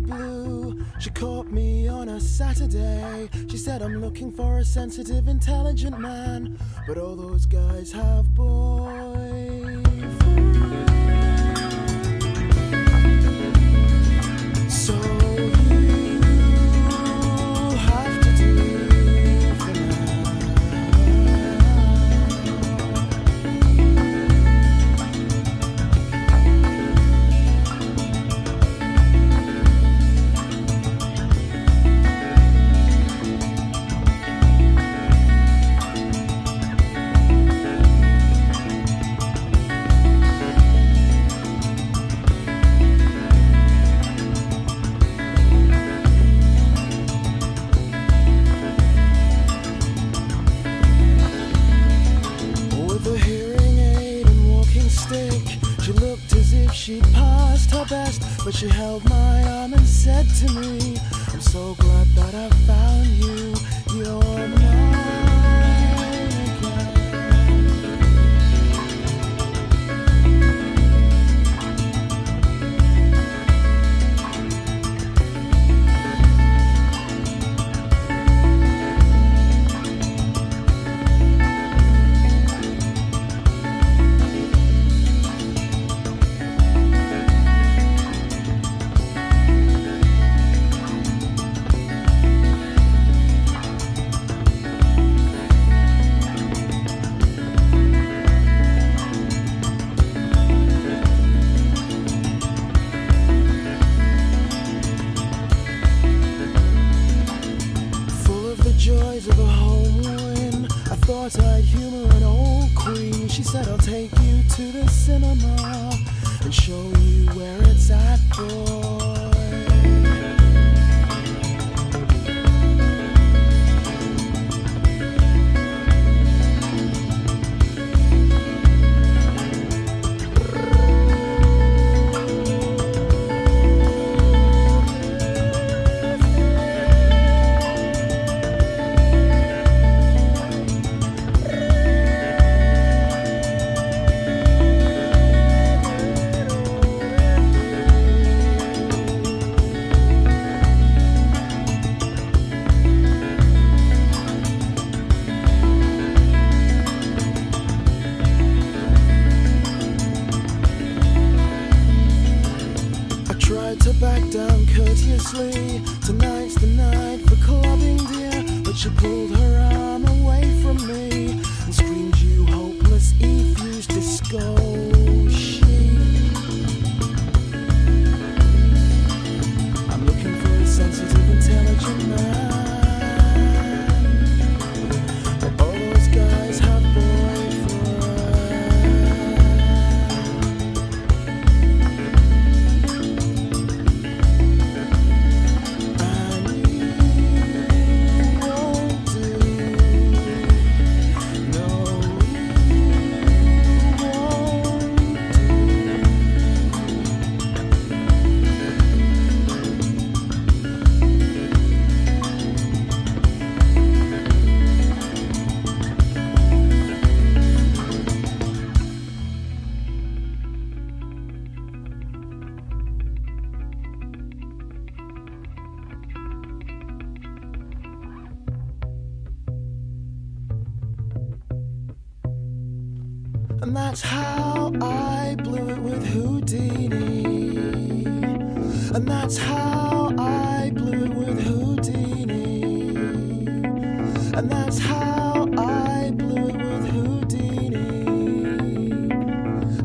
the blue. She caught me on a Saturday. She said, I'm looking for a sensitive, intelligent man. But all those guys have boys.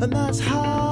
and that's how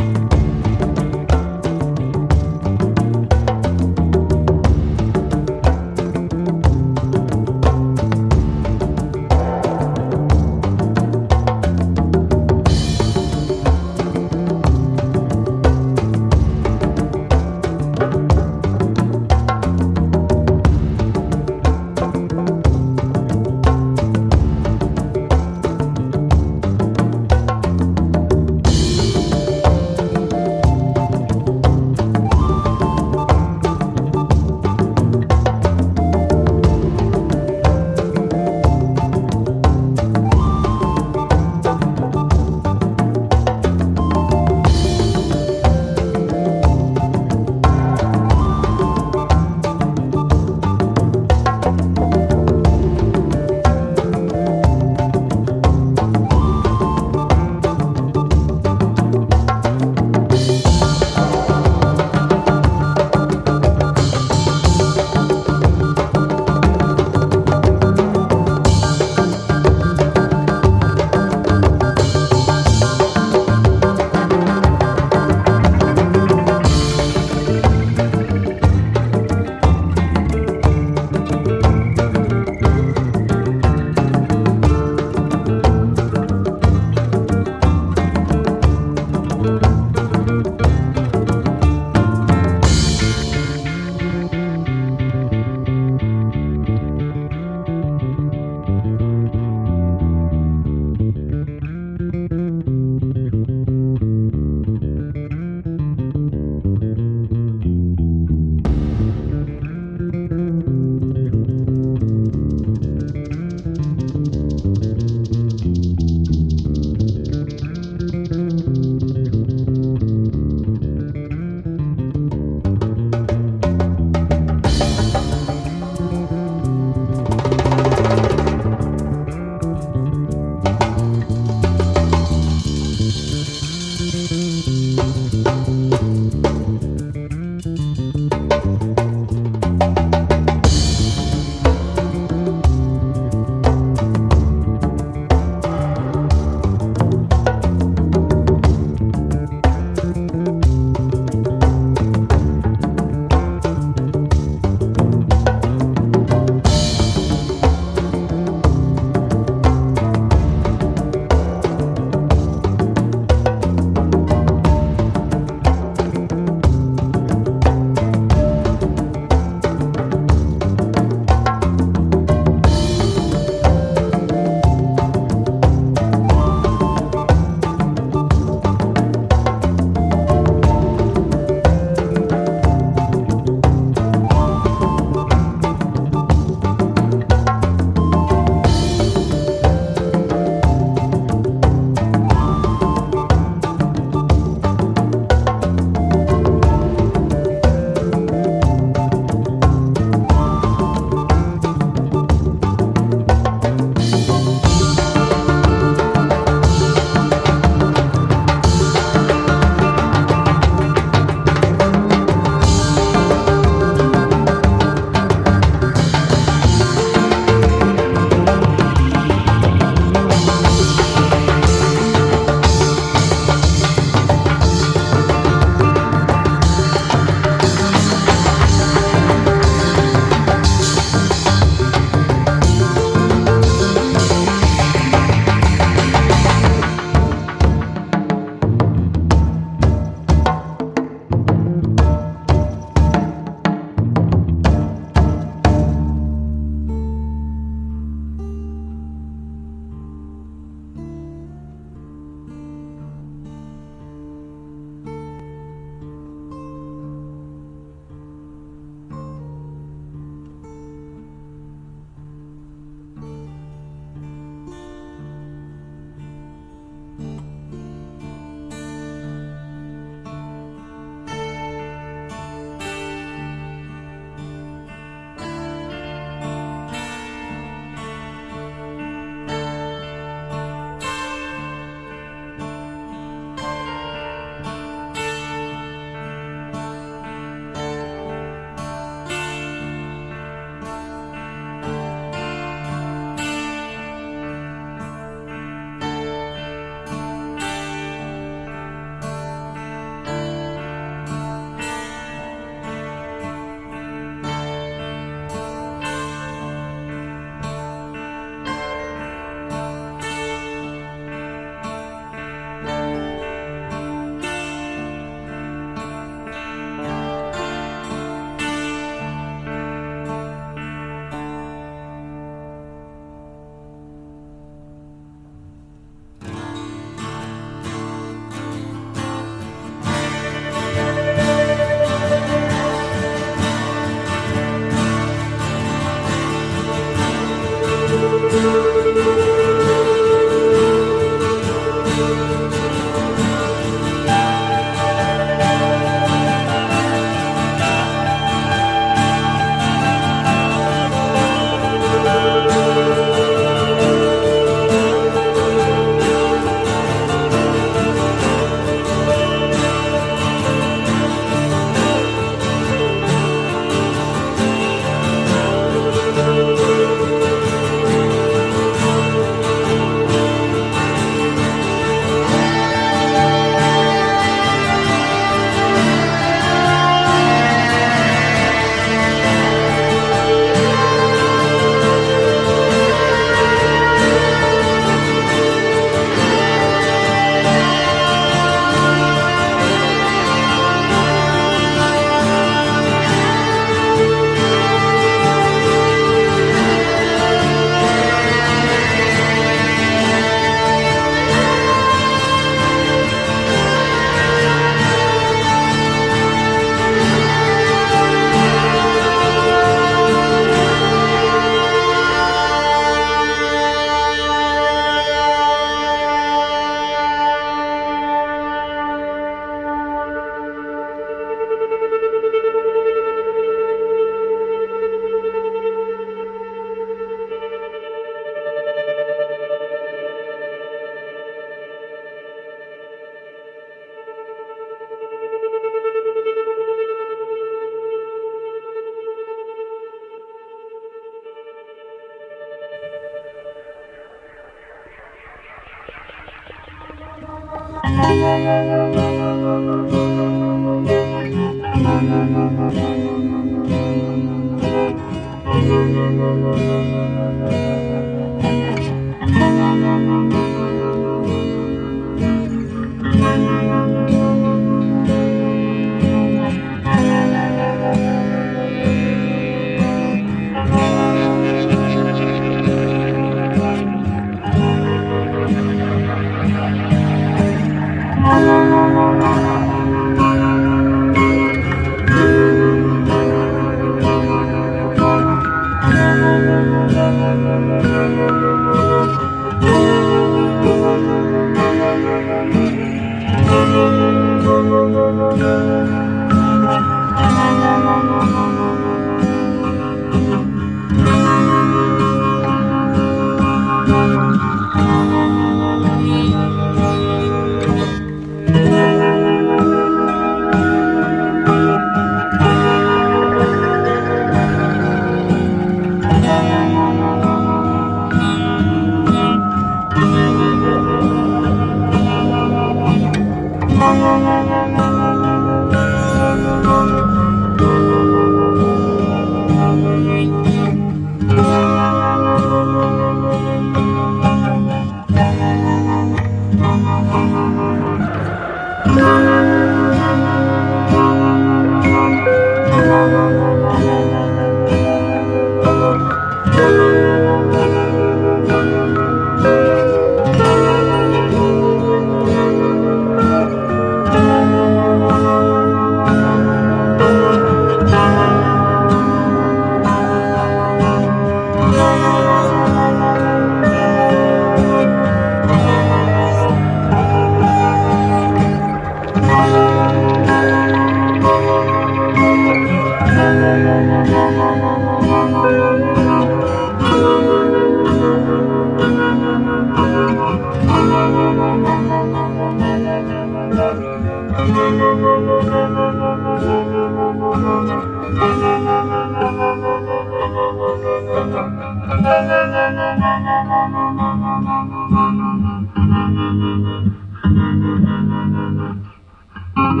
Thank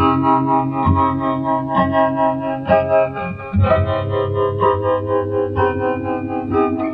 you.